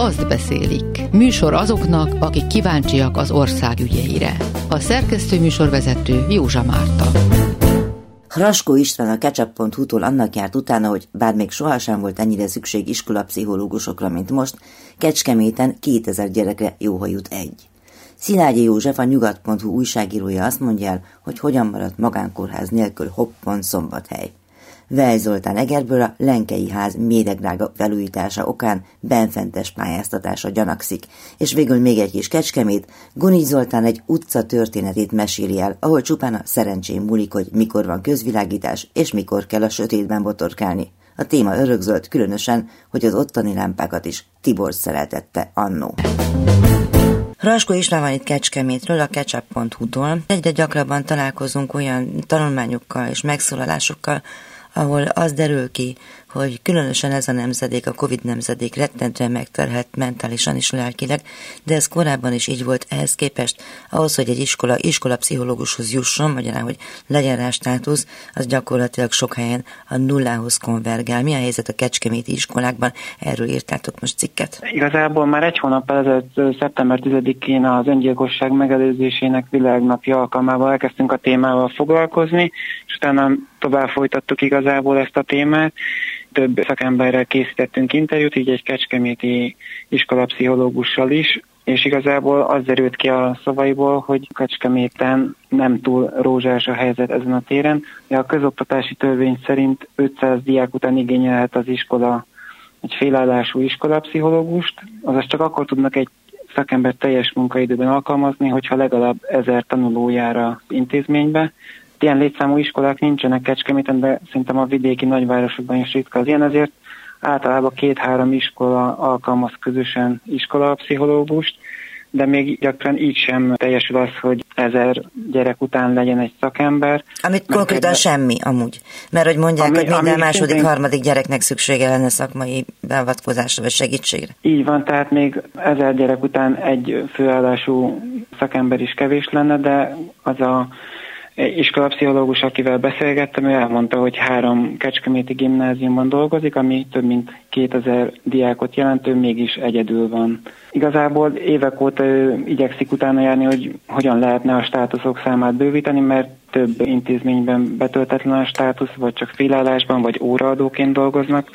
azt beszélik. Műsor azoknak, akik kíváncsiak az ország ügyeire. A szerkesztő műsorvezető Józsa Márta. Raskó István a ketchup.hu-tól annak járt utána, hogy bár még sohasem volt ennyire szükség iskolapszichológusokra, mint most, Kecskeméten 2000 gyerekre jóha jut egy. Szilágyi József, a nyugat.hu újságírója azt mondja el, hogy hogyan maradt magánkórház nélkül hoppon szombathely. Vej Zoltán Egerből a Lenkei ház méregdrága felújítása okán benfentes pályáztatása gyanakszik, és végül még egy kis kecskemét, Gunics Zoltán egy utca történetét meséli el, ahol csupán a szerencsém múlik, hogy mikor van közvilágítás, és mikor kell a sötétben botorkálni. A téma örökzöld, különösen, hogy az ottani lámpákat is Tibor szereltette annó. Raskó István van itt Kecskemétről, a ketchup.hu-tól. Egyre gyakrabban találkozunk olyan tanulmányokkal és megszólalásokkal, ahol az derül ki, hogy különösen ez a nemzedék, a Covid nemzedék rettentően megterhelt mentálisan és lelkileg, de ez korábban is így volt ehhez képest. Ahhoz, hogy egy iskola, iskola pszichológushoz jusson, magyarán, hogy legyen rá státusz, az gyakorlatilag sok helyen a nullához konvergál. Mi a helyzet a kecskeméti iskolákban? Erről írtátok most cikket. Igazából már egy hónap ezelőtt, szeptember 10-én az öngyilkosság megelőzésének világnapja alkalmával elkezdtünk a témával foglalkozni, és utána tovább folytattuk igazából ezt a témát, több szakemberrel készítettünk interjút, így egy kecskeméti iskolapszichológussal is, és igazából az derült ki a szavaiból, hogy Kecskeméten nem túl rózsás a helyzet ezen a téren. A közoktatási törvény szerint 500 diák után igényelhet az iskola egy félállású iskolapszichológust, azaz csak akkor tudnak egy szakember teljes munkaidőben alkalmazni, hogyha legalább ezer tanulójára intézménybe, ilyen létszámú iskolák nincsenek Kecskeméten, de szerintem a vidéki nagyvárosokban is ritka az ilyen, ezért általában két-három iskola alkalmaz közösen iskolapszichológust, de még gyakran így sem teljesül az, hogy ezer gyerek után legyen egy szakember. Amit konkrétan ebbe... semmi amúgy. Mert hogy mondják, ami, hogy minden második, szintén... harmadik gyereknek szüksége lenne szakmai beavatkozásra vagy segítségre. Így van, tehát még ezer gyerek után egy főállású szakember is kevés lenne, de az a iskolapszichológus, akivel beszélgettem, ő elmondta, hogy három kecskeméti gimnáziumban dolgozik, ami több mint 2000 diákot jelentő, mégis egyedül van. Igazából évek óta ő igyekszik utána járni, hogy hogyan lehetne a státuszok számát bővíteni, mert több intézményben betöltetlen a státusz, vagy csak félállásban, vagy óraadóként dolgoznak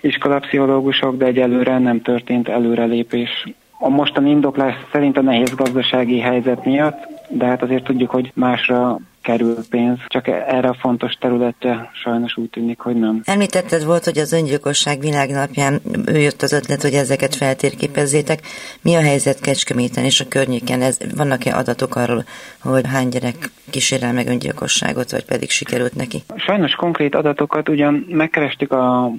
iskolapszichológusok, de egyelőre nem történt előrelépés. A mostani indoklás szerint a nehéz gazdasági helyzet miatt, de hát azért tudjuk, hogy másra kerül pénz, csak erre a fontos területre sajnos úgy tűnik, hogy nem. Említetted volt, hogy az öngyilkosság világnapján ő jött az ötlet, hogy ezeket feltérképezzétek. Mi a helyzet Kecskeméten és a környéken? Ez, vannak-e adatok arról, hogy hány gyerek kísérel meg öngyilkosságot, vagy pedig sikerült neki? Sajnos konkrét adatokat ugyan megkerestük a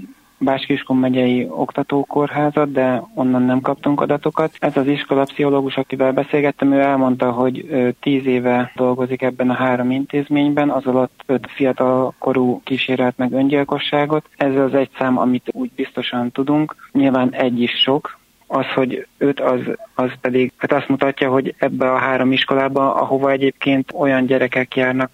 Báskiskun megyei oktatókórházat, de onnan nem kaptunk adatokat. Ez az iskolapszichológus, akivel beszélgettem, ő elmondta, hogy tíz éve dolgozik ebben a három intézményben, az alatt öt fiatal korú kísérlet meg öngyilkosságot. Ez az egy szám, amit úgy biztosan tudunk. Nyilván egy is sok, az, hogy öt, az, az pedig hát azt mutatja, hogy ebbe a három iskolába, ahova egyébként olyan gyerekek járnak,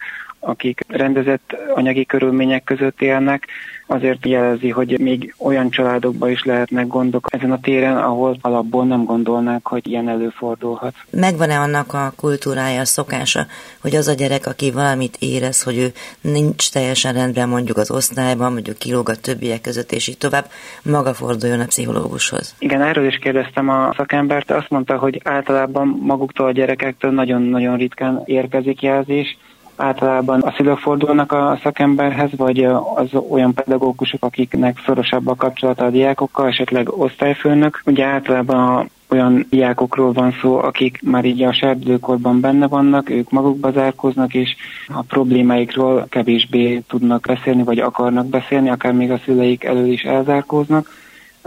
akik rendezett anyagi körülmények között élnek, azért jelezi, hogy még olyan családokban is lehetnek gondok ezen a téren, ahol alapból nem gondolnák, hogy ilyen előfordulhat. Megvan-e annak a kultúrája, a szokása, hogy az a gyerek, aki valamit érez, hogy ő nincs teljesen rendben mondjuk az osztályban, mondjuk kilóg a többiek között, és így tovább, maga forduljon a pszichológushoz? Igen, erről is kérdeztem a szakembert, azt mondta, hogy általában maguktól a gyerekektől nagyon-nagyon ritkán érkezik jelzés, általában a szülők fordulnak a szakemberhez, vagy az olyan pedagógusok, akiknek szorosabb a kapcsolata a diákokkal, esetleg osztályfőnök. Ugye általában olyan diákokról van szó, akik már így a serdülőkorban benne vannak, ők magukba zárkóznak, és a problémáikról kevésbé tudnak beszélni, vagy akarnak beszélni, akár még a szüleik elő is elzárkóznak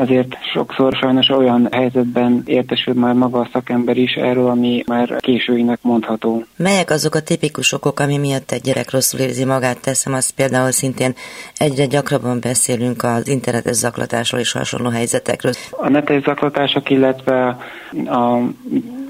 azért sokszor sajnos olyan helyzetben értesül már maga a szakember is erről, ami már későinek mondható. Melyek azok a tipikus okok, ami miatt egy gyerek rosszul érzi magát? Teszem azt például szintén egyre gyakrabban beszélünk az internetes zaklatásról és hasonló helyzetekről. A netes zaklatások, illetve a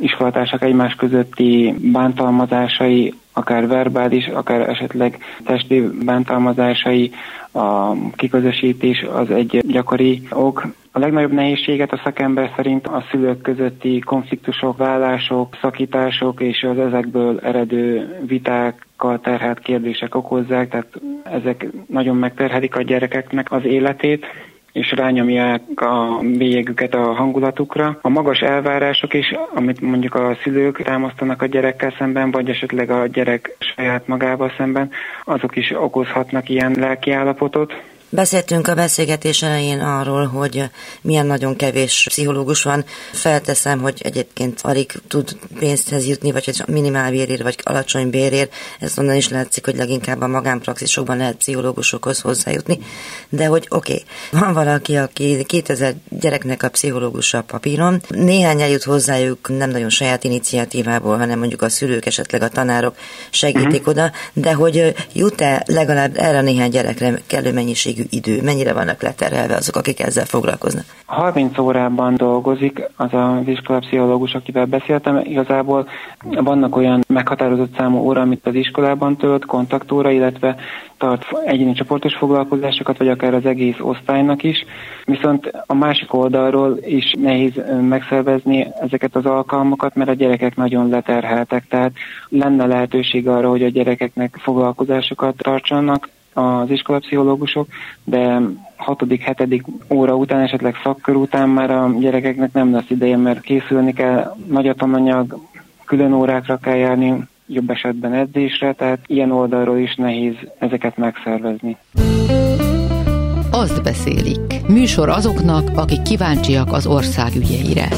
iskolatársak egymás közötti bántalmazásai, akár verbális, akár esetleg testi bántalmazásai, a kiközösítés az egy gyakori ok. A legnagyobb nehézséget a szakember szerint a szülők közötti konfliktusok, vállások, szakítások és az ezekből eredő vitákkal terhelt kérdések okozzák, tehát ezek nagyon megterhelik a gyerekeknek az életét és rányomják a bélyegüket a hangulatukra. A magas elvárások is, amit mondjuk a szülők támasztanak a gyerekkel szemben, vagy esetleg a gyerek saját magával szemben, azok is okozhatnak ilyen lelkiállapotot. Beszéltünk a beszélgetés elején arról, hogy milyen nagyon kevés pszichológus van. Felteszem, hogy egyébként alig tud pénzhez jutni, vagy hogy minimál bérér, vagy alacsony bérér. Ez onnan is látszik, hogy leginkább a magánpraxisokban lehet pszichológusokhoz hozzájutni. De hogy oké, okay, van valaki, aki 2000 gyereknek a pszichológusa a papíron, néhány eljut hozzájuk nem nagyon saját iniciatívából, hanem mondjuk a szülők, esetleg a tanárok segítik uh-huh. oda, de hogy jut-e legalább erre a néhány gyerekre kellő mennyiségű mennyiségű idő, mennyire vannak leterhelve azok, akik ezzel foglalkoznak? 30 órában dolgozik az a iskolapszichológus, akivel beszéltem. Igazából vannak olyan meghatározott számú óra, amit az iskolában tölt, kontaktóra, illetve tart egyéni csoportos foglalkozásokat, vagy akár az egész osztálynak is. Viszont a másik oldalról is nehéz megszervezni ezeket az alkalmakat, mert a gyerekek nagyon leterheltek, tehát lenne lehetőség arra, hogy a gyerekeknek foglalkozásokat tartsanak, az iskolapszichológusok, de hatodik, hetedik óra után, esetleg szakkör után már a gyerekeknek nem lesz ideje, mert készülni kell, nagy a tananyag, külön órákra kell járni, jobb esetben edzésre, tehát ilyen oldalról is nehéz ezeket megszervezni. Azt beszélik. Műsor azoknak, akik kíváncsiak az ország ügyeire.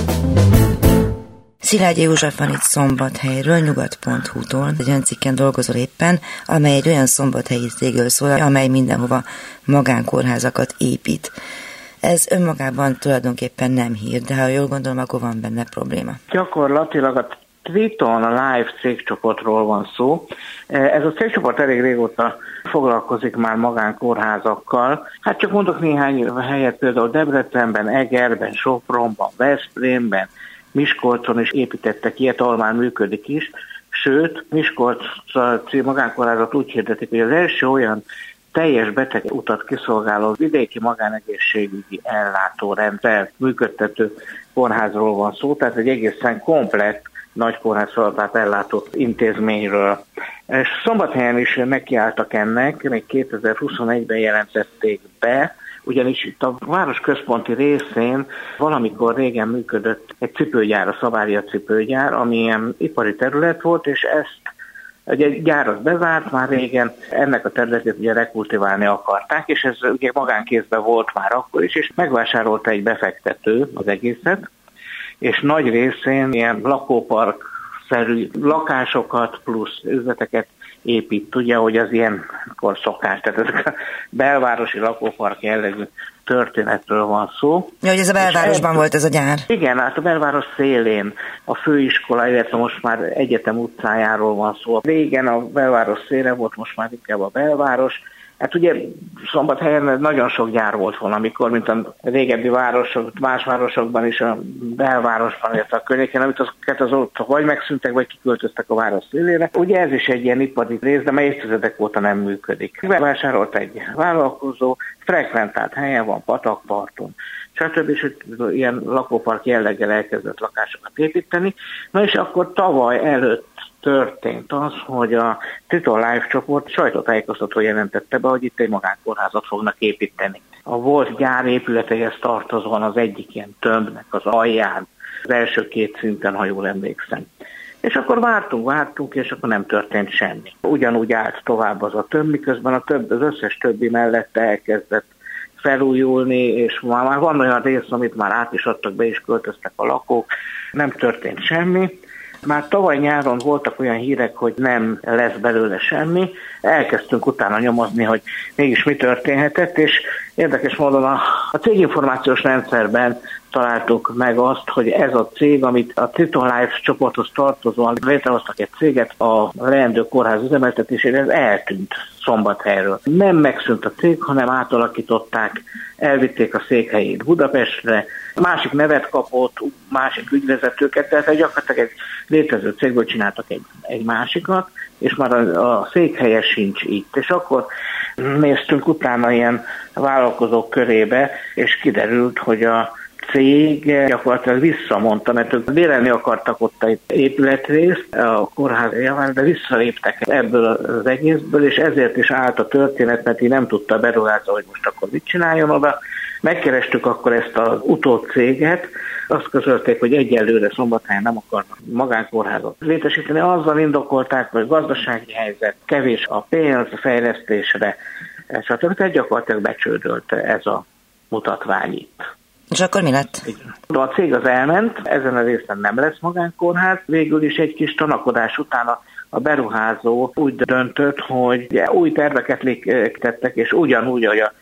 Szilágyi József van itt szombathelyről, nyugat.hu-tól. Egy olyan cikken dolgozol éppen, amely egy olyan szombathelyi cégről szól, amely mindenhova magánkórházakat épít. Ez önmagában tulajdonképpen nem hír, de ha jól gondolom, akkor van benne probléma. Gyakorlatilag a Triton Live cégcsoportról van szó. Ez a cégcsoport elég régóta foglalkozik már magánkórházakkal. Hát csak mondok néhány helyet, például Debrecenben, Egerben, Sopronban, Veszprémben, Miskolcon is építettek ilyet, ahol működik is, sőt, Miskolc magánkorázat úgy hirdetik, hogy az első olyan teljes beteg utat kiszolgáló vidéki magánegészségügyi ellátórendszer működtető kórházról van szó, tehát egy egészen komplett nagy kórházfeladatát ellátó intézményről. És szombathelyen is nekiálltak ennek, még 2021-ben jelentették be, ugyanis itt a város központi részén valamikor régen működött egy cipőgyár, a Szavária cipőgyár, ami ilyen ipari terület volt, és ezt Ugye egy gyár az bezárt már régen, ennek a területét ugye rekultiválni akarták, és ez ugye magánkézben volt már akkor is, és megvásárolta egy befektető az egészet, és nagy részén ilyen lakópark szerű lakásokat plusz üzleteket épít. Ugye, hogy az ilyenkor szokás, tehát ezek a belvárosi lakópark jellegű történetről van szó. Ja, hogy ez a belvárosban ez, volt ez a gyár. Igen, hát a belváros szélén, a főiskola, illetve most már egyetem utcájáról van szó. Régen a belváros széle volt, most már inkább a belváros, Hát ugye Szombathelyen nagyon sok gyár volt volna, amikor, mint a régebbi városok, más városokban is, a belvárosban, illetve a környéken, amit azokat az ott vagy megszűntek, vagy kiköltöztek a város szélére. Ugye ez is egy ilyen ipari rész, de mely évtizedek óta nem működik. Vásárolt egy vállalkozó, frekventált helyen van, patakparton, stb. és ilyen lakópark jelleggel elkezdett lakásokat építeni. Na és akkor tavaly előtt történt az, hogy a Triton Life csoport sajtótájékoztató jelentette be, hogy itt egy magánkórházat fognak építeni. A volt gyár épületeihez tartozóan az egyik ilyen tömbnek az alján, az első két szinten, ha jól emlékszem. És akkor vártunk, vártunk, és akkor nem történt semmi. Ugyanúgy állt tovább az a tömb, miközben a több, az összes többi mellette elkezdett felújulni, és már van olyan rész, amit már át is adtak be, és költöztek a lakók, nem történt semmi. Már tavaly nyáron voltak olyan hírek, hogy nem lesz belőle semmi. Elkezdtünk utána nyomozni, hogy mégis mi történhetett, és érdekes módon a, a céginformációs rendszerben találtuk meg azt, hogy ez a cég, amit a Triton Life csoporthoz tartozóan létrehoztak egy céget a leendő kórház üzemeltetésére, ez eltűnt szombathelyről. Nem megszűnt a cég, hanem átalakították, elvitték a székhelyét Budapestre, másik nevet kapott, másik ügyvezetőket, tehát gyakorlatilag egy létező cégből csináltak egy, egy másikat, és már a, a székhelye sincs itt. És akkor néztünk utána ilyen vállalkozók körébe, és kiderült, hogy a cég gyakorlatilag visszamondta, mert ők bérelni akartak ott egy épületrészt a kórház javán, de visszaléptek ebből az egészből, és ezért is állt a történet, mert így nem tudta beruházni, hogy most akkor mit csináljon oda. Megkerestük akkor ezt az utócéget, azt közölték, hogy egyelőre szombathelyen nem akarnak magánkórházat létesíteni. Azzal indokolták, hogy gazdasági helyzet, kevés a pénz a fejlesztésre, stb. Tehát gyakorlatilag becsődölt ez a mutatvány itt. És akkor mi lett? A cég az elment, ezen a részen nem lesz magánkórház, végül is egy kis tanakodás után a a beruházó úgy döntött, hogy új terveket léptettek, és ugyanúgy, hogy a,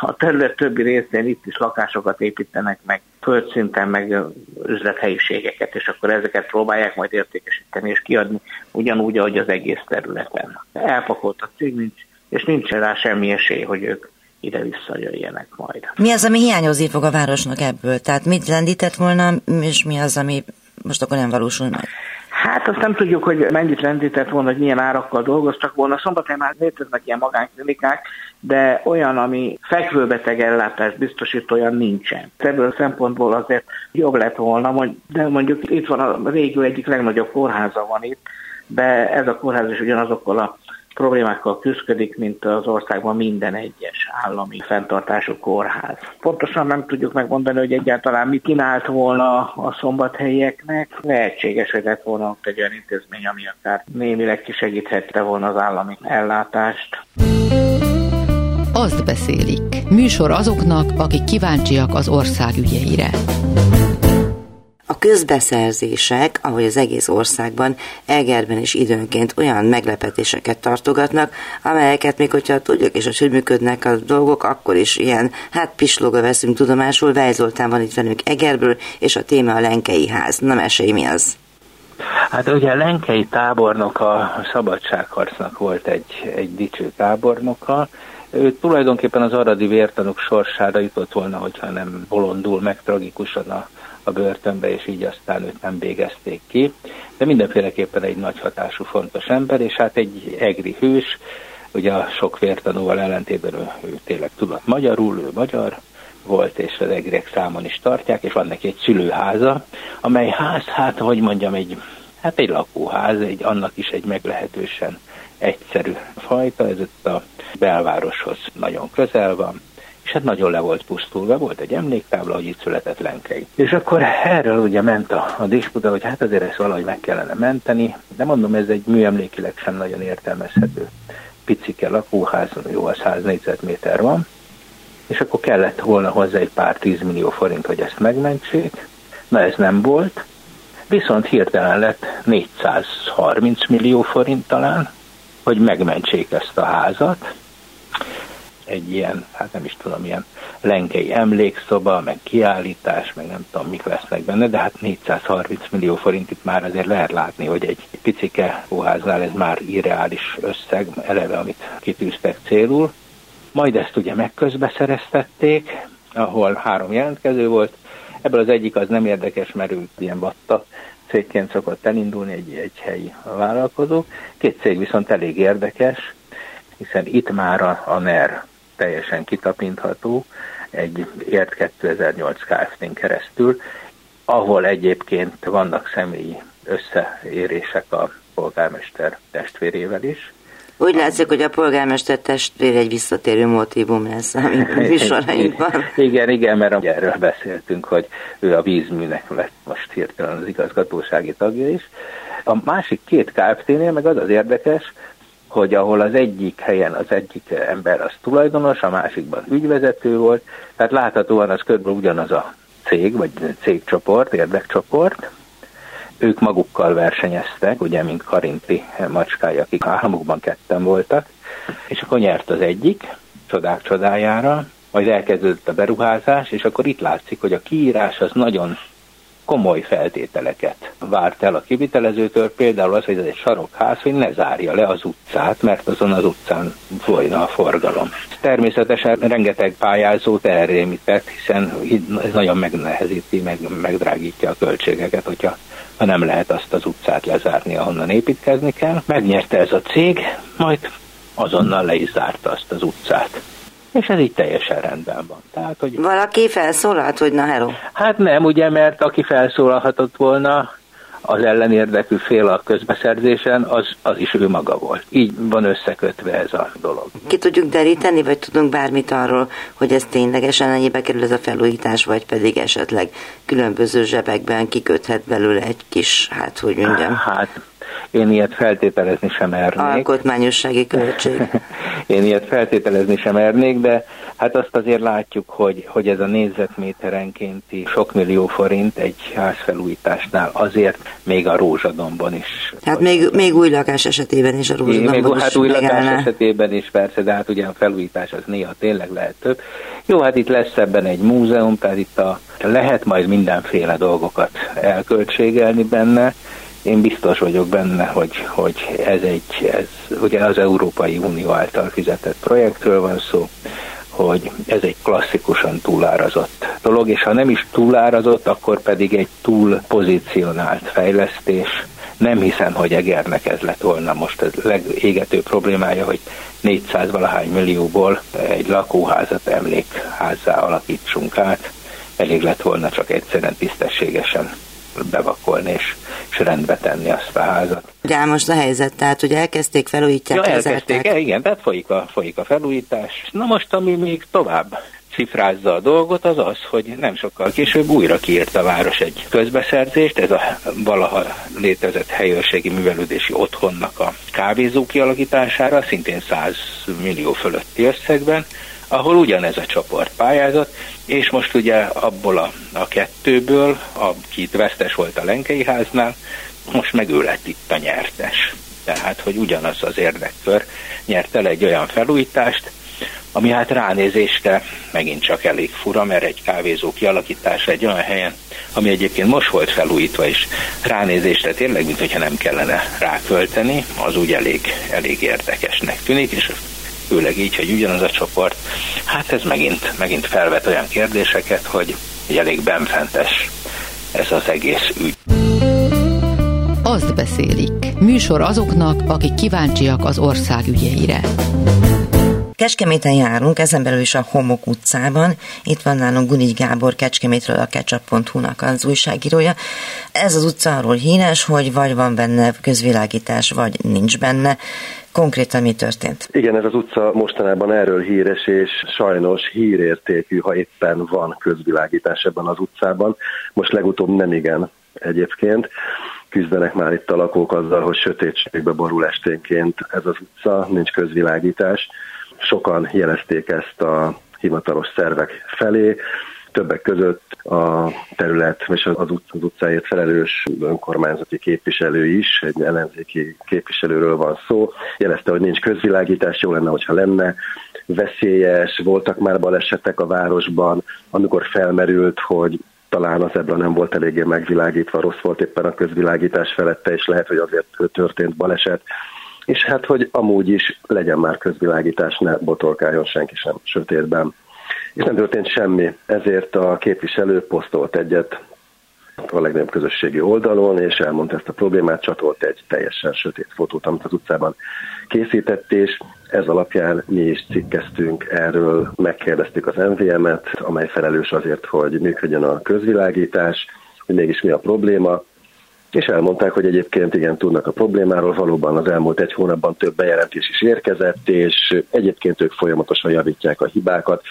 a terület többi részén itt is lakásokat építenek meg, földszinten meg üzlethelyiségeket, és akkor ezeket próbálják majd értékesíteni és kiadni ugyanúgy, ahogy az egész területen. Elpakolt a cég, nincs, és nincs rá semmi esély, hogy ők ide visszajöjjenek majd. Mi az, ami hiányozni fog a városnak ebből? Tehát mit lendített volna, és mi az, ami most akkor nem valósul meg? Hát azt nem tudjuk, hogy mennyit rendített volna, hogy milyen árakkal dolgoztak volna. Szombathelyen már léteznek ilyen magánklinikák, de olyan, ami fekvőbeteg ellátást biztosít, olyan nincsen. Ebből a szempontból azért jobb lett volna, de mondjuk itt van a régió egyik legnagyobb kórháza van itt, de ez a kórház is ugyanazokkal a problémákkal küzdik, mint az országban minden egyes állami fenntartású kórház. Pontosan nem tudjuk megmondani, hogy egyáltalán mit kínált volna a szombathelyieknek. Lehetséges, hogy lett volna ott egy olyan intézmény, ami akár némileg kisegíthette volna az állami ellátást. Azt beszélik. Műsor azoknak, akik kíváncsiak az ország ügyeire. A közbeszerzések, ahogy az egész országban, Egerben is időnként olyan meglepetéseket tartogatnak, amelyeket még hogyha tudjuk és hogy működnek a dolgok, akkor is ilyen, hát pisloga veszünk tudomásul. Vejzoltán van itt velünk Egerből, és a téma a Lenkei ház. Na mesélj, mi az? Hát ugye a Lenkei tábornok a szabadságharcnak volt egy, egy dicső tábornoka, ő tulajdonképpen az aradi vértanúk sorsára jutott volna, hogyha nem bolondul meg tragikusan a a börtönbe, és így aztán őt nem végezték ki. De mindenféleképpen egy nagy hatású, fontos ember, és hát egy egri hős, ugye a sok vértanúval ellentétben ő, ő tényleg tudott magyarul, ő magyar volt, és az egriek számon is tartják, és van neki egy szülőháza, amely ház, hát hogy mondjam, egy, hát egy lakóház, egy, annak is egy meglehetősen egyszerű fajta, ez itt a belvároshoz nagyon közel van, és hát nagyon le volt pusztulva, volt egy emléktábla, hogy itt született Lenkei. És akkor erről ugye ment a, a disputa, hogy hát azért ezt valahogy meg kellene menteni, de mondom, ez egy műemlékileg sem nagyon értelmezhető picike lakóház, jó, az 100 négyzetméter van, és akkor kellett volna hozzá egy pár tízmillió forint, hogy ezt megmentsék. Na ez nem volt, viszont hirtelen lett 430 millió forint talán, hogy megmentsék ezt a házat, egy ilyen, hát nem is tudom, ilyen lenkei emlékszoba, meg kiállítás, meg nem tudom, mik lesznek benne, de hát 430 millió forint itt már azért lehet látni, hogy egy picike óháznál ez már irreális összeg, eleve, amit kitűztek célul. Majd ezt ugye megközbeszereztették, ahol három jelentkező volt, ebből az egyik az nem érdekes, mert ő ilyen vatta cégként szokott elindulni egy, egy helyi vállalkozó. Két cég viszont elég érdekes, hiszen itt már a, a NER teljesen kitapintható egy ért 2008 Kft-n keresztül, ahol egyébként vannak személyi összeérések a polgármester testvérével is. Úgy látszik, hogy a polgármester testvér egy visszatérő motivum lesz a műsorainkban. Igen, igen, mert erről beszéltünk, hogy ő a vízműnek lett most hirtelen az igazgatósági tagja is. A másik két Kft-nél meg az az érdekes, hogy ahol az egyik helyen az egyik ember az tulajdonos, a másikban ügyvezető volt, tehát láthatóan az körülbelül ugyanaz a cég, vagy cégcsoport, érdekcsoport, ők magukkal versenyeztek, ugye, mint Karinti macskája, akik államokban ketten voltak, és akkor nyert az egyik, csodák csodájára, majd elkezdődött a beruházás, és akkor itt látszik, hogy a kiírás az nagyon komoly feltételeket várt el a kivitelezőtől, például az, hogy ez egy sarokház, hogy ne zárja le az utcát, mert azon az utcán folyna a forgalom. Természetesen rengeteg pályázót elrémített, hiszen ez nagyon megnehezíti, meg, megdrágítja a költségeket, hogyha ha nem lehet azt az utcát lezárni, ahonnan építkezni kell. Megnyerte ez a cég, majd azonnal le is zárta azt az utcát és ez így teljesen rendben van. Tehát, hogy... Valaki felszólalt, hogy na hello? Hát nem, ugye, mert aki felszólalhatott volna, az ellenérdekű fél a közbeszerzésen, az, az is ő maga volt. Így van összekötve ez a dolog. Ki tudjuk deríteni, vagy tudunk bármit arról, hogy ez ténylegesen ennyibe kerül ez a felújítás, vagy pedig esetleg különböző zsebekben kiköthet belőle egy kis, hát hogy mondjam. Hát én ilyet feltételezni sem ernék. Alkotmányossági költség. Én ilyet feltételezni sem ernék, de hát azt azért látjuk, hogy, hogy ez a négyzetméterenkénti sok millió forint egy házfelújításnál azért még a rózsadomban is. Hát még, még új lakás esetében is a rózsadomban még, is Hát új lakás esetében is persze, de hát ugye a felújítás az néha tényleg lehet több. Jó, hát itt lesz ebben egy múzeum, tehát itt a, lehet majd mindenféle dolgokat elköltségelni benne, én biztos vagyok benne, hogy, hogy ez egy, ez ugye az Európai Unió által fizetett projektről van szó, hogy ez egy klasszikusan túlárazott dolog, és ha nem is túlárazott, akkor pedig egy túl pozícionált fejlesztés. Nem hiszem, hogy Egernek ez lett volna most a legégető problémája, hogy 400 valahány millióból egy lakóházat emlékházzá alakítsunk át. Elég lett volna csak egyszerűen tisztességesen bevakolni és, és rendbe tenni azt a házat. Ugye most a helyzet, tehát hogy elkezdték, felújítják, ja, elkezdték, el, igen, tehát folyik a, folyik a felújítás. Na most, ami még tovább cifrázza a dolgot, az az, hogy nem sokkal később újra kiírt a város egy közbeszerzést, ez a valaha létezett helyőrségi művelődési otthonnak a kávézó kialakítására, szintén 100 millió fölötti összegben, ahol ugyanez a csoport pályázott, és most ugye abból a, a kettőből, aki vesztes volt a Lenkei háznál, most meg ő lett itt a nyertes. Tehát, hogy ugyanaz az érdekkör nyert el egy olyan felújítást, ami hát ránézésre megint csak elég fura, mert egy kávézó kialakítása egy olyan helyen, ami egyébként most volt felújítva, és ránézésre tényleg, mintha nem kellene rákölteni, az úgy elég, elég érdekesnek tűnik, és főleg így, hogy ugyanaz a csoport, hát ez megint, megint felvet olyan kérdéseket, hogy elég benfentes ez az egész ügy. Azt beszélik. Műsor azoknak, akik kíváncsiak az ország ügyeire. Kecskeméten járunk, ezen belül is a Homok utcában. Itt van nálunk Gunigy Gábor, Kecskemétről a ketchup.hu-nak az újságírója. Ez az utca arról híres, hogy vagy van benne közvilágítás, vagy nincs benne. Konkrétan mi történt? Igen, ez az utca mostanában erről híres, és sajnos hírértékű, ha éppen van közvilágítás ebben az utcában. Most legutóbb nem igen egyébként. Küzdenek már itt a lakók azzal, hogy sötétségbe borul esténként ez az utca, nincs közvilágítás. Sokan jelezték ezt a hivatalos szervek felé, többek között a terület és az, az utcáért felelős önkormányzati képviselő is, egy ellenzéki képviselőről van szó, jelezte, hogy nincs közvilágítás, jó lenne, hogyha lenne, veszélyes, voltak már balesetek a városban, amikor felmerült, hogy talán az ebben nem volt eléggé megvilágítva, rossz volt éppen a közvilágítás felette, és lehet, hogy azért történt baleset. És hát, hogy amúgy is legyen már közvilágítás, ne botolkáljon senki sem sötétben és nem történt semmi. Ezért a képviselő posztolt egyet a legnagyobb közösségi oldalon, és elmondta ezt a problémát, csatolt egy teljesen sötét fotót, amit az utcában készített, és ez alapján mi is cikkeztünk erről, megkérdeztük az MVM-et, amely felelős azért, hogy működjön a közvilágítás, hogy mégis mi a probléma, és elmondták, hogy egyébként igen tudnak a problémáról, valóban az elmúlt egy hónapban több bejelentés is érkezett, és egyébként ők folyamatosan javítják a hibákat,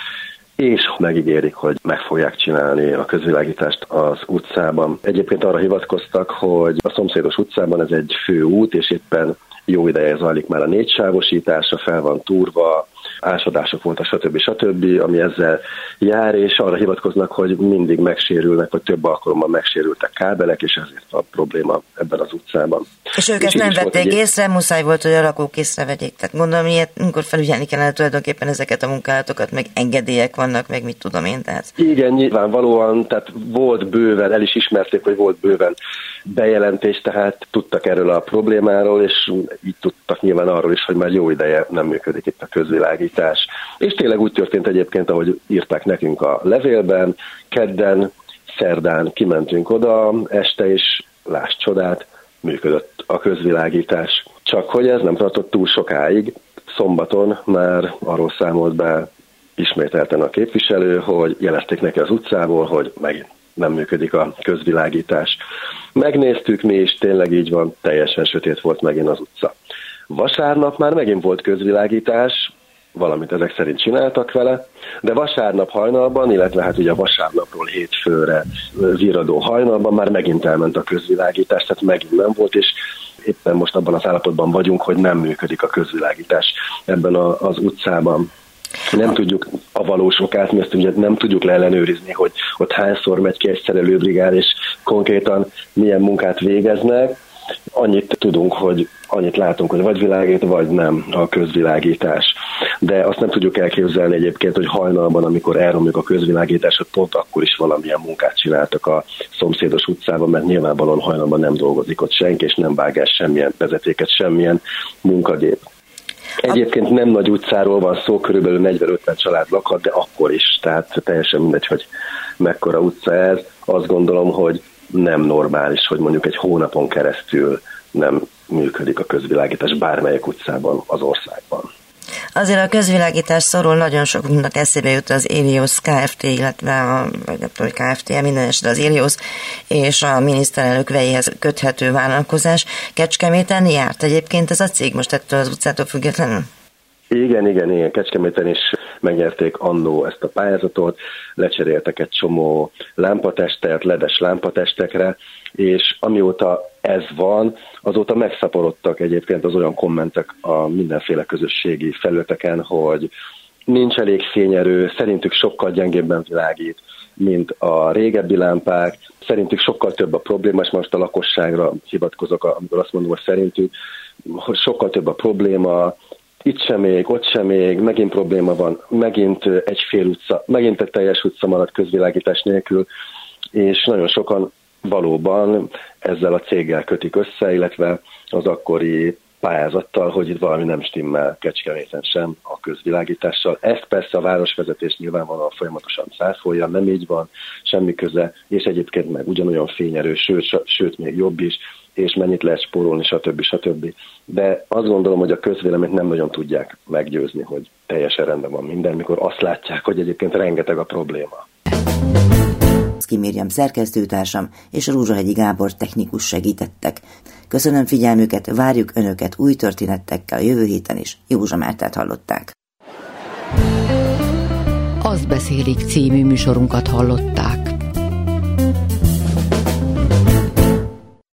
és megígérik, hogy meg fogják csinálni a közvilágítást az utcában. Egyébként arra hivatkoztak, hogy a szomszédos utcában ez egy fő út, és éppen jó ideje zajlik már a négysávosítása, fel van túrva, ásodások voltak, stb. stb., ami ezzel jár, és arra hivatkoznak, hogy mindig megsérülnek, vagy több alkalommal megsérültek kábelek, és ezért a probléma ebben az utcában. És ők ezt nem vették egy... észre, muszáj volt, hogy a lakók észrevegyék. Tehát gondolom, ilyet, amikor felügyelni kellene tulajdonképpen ezeket a munkálatokat, meg engedélyek vannak, meg mit tudom én. Tehát. Igen, nyilvánvalóan, tehát volt bőven, el is ismerték, hogy volt bőven bejelentés, tehát tudtak erről a problémáról, és így tudtak nyilván arról is, hogy már jó ideje nem működik itt a közvilágítás. És tényleg úgy történt egyébként, ahogy írták nekünk a levélben, kedden, szerdán kimentünk oda, este is, láss csodát, működött a közvilágítás. Csak hogy ez nem tartott túl sokáig, szombaton már arról számolt be ismételten a képviselő, hogy jelezték neki az utcából, hogy megint nem működik a közvilágítás. Megnéztük mi is, tényleg így van, teljesen sötét volt megint az utca. Vasárnap már megint volt közvilágítás, valamit ezek szerint csináltak vele, de vasárnap hajnalban, illetve hát ugye vasárnapról hétfőre viradó hajnalban már megint elment a közvilágítás, tehát megint nem volt, és éppen most abban az állapotban vagyunk, hogy nem működik a közvilágítás ebben a, az utcában. Nem tudjuk a valós okát, mi ezt ugye nem tudjuk leellenőrizni, hogy ott hányszor megy ki egy szerelőbrigád, és konkrétan milyen munkát végeznek. Annyit tudunk, hogy annyit látunk, hogy vagy világít, vagy nem a közvilágítás. De azt nem tudjuk elképzelni egyébként, hogy hajnalban, amikor elromlik a közvilágítás, hogy pont akkor is valamilyen munkát csináltak a szomszédos utcában, mert nyilvánvalóan hajnalban nem dolgozik ott senki, és nem vágás semmilyen vezetéket, semmilyen munkagép. Egyébként nem nagy utcáról van szó, körülbelül 40-50 család lakhat, de akkor is, tehát teljesen mindegy, hogy mekkora utca ez. Azt gondolom, hogy nem normális, hogy mondjuk egy hónapon keresztül nem működik a közvilágítás bármelyik utcában az országban. Azért a közvilágítás szorul nagyon soknak eszébe jut az Ilios Kft., illetve a, vagy nem tudom, hogy Kft., minden esetben az Ilios és a miniszterelnök vejéhez köthető vállalkozás. Kecskeméten járt egyébként ez a cég most ettől az utcától függetlenül? Igen, igen, igen. Kecskeméten is megnyerték annó ezt a pályázatot, lecseréltek egy csomó lámpatestet, ledes lámpatestekre, és amióta ez van, azóta megszaporodtak egyébként az olyan kommentek a mindenféle közösségi felületeken, hogy nincs elég fényerő, szerintük sokkal gyengébben világít, mint a régebbi lámpák, szerintük sokkal több a probléma, és most a lakosságra hivatkozok, amikor azt mondom, hogy szerintük, hogy sokkal több a probléma, itt sem még, ott sem még, megint probléma van, megint egy fél utca, megint egy teljes utca maradt közvilágítás nélkül, és nagyon sokan valóban ezzel a céggel kötik össze, illetve az akkori pályázattal, hogy itt valami nem stimmel Kecskeméten sem a közvilágítással. Ezt persze a városvezetés nyilvánvalóan folyamatosan száfolja, nem így van, semmi köze, és egyébként meg ugyanolyan fényerő, sőt, sőt még jobb is, és mennyit lehet spórolni, stb. stb. De azt gondolom, hogy a közvéleményt nem nagyon tudják meggyőzni, hogy teljesen rendben van minden, mikor azt látják, hogy egyébként rengeteg a probléma. Szki Mérjem szerkesztőtársam és Rózsahegyi Gábor technikus segítettek. Köszönöm figyelmüket, várjuk Önöket új történetekkel a jövő héten is. Józsa Mártát hallották. Azt beszélik című műsorunkat hallották.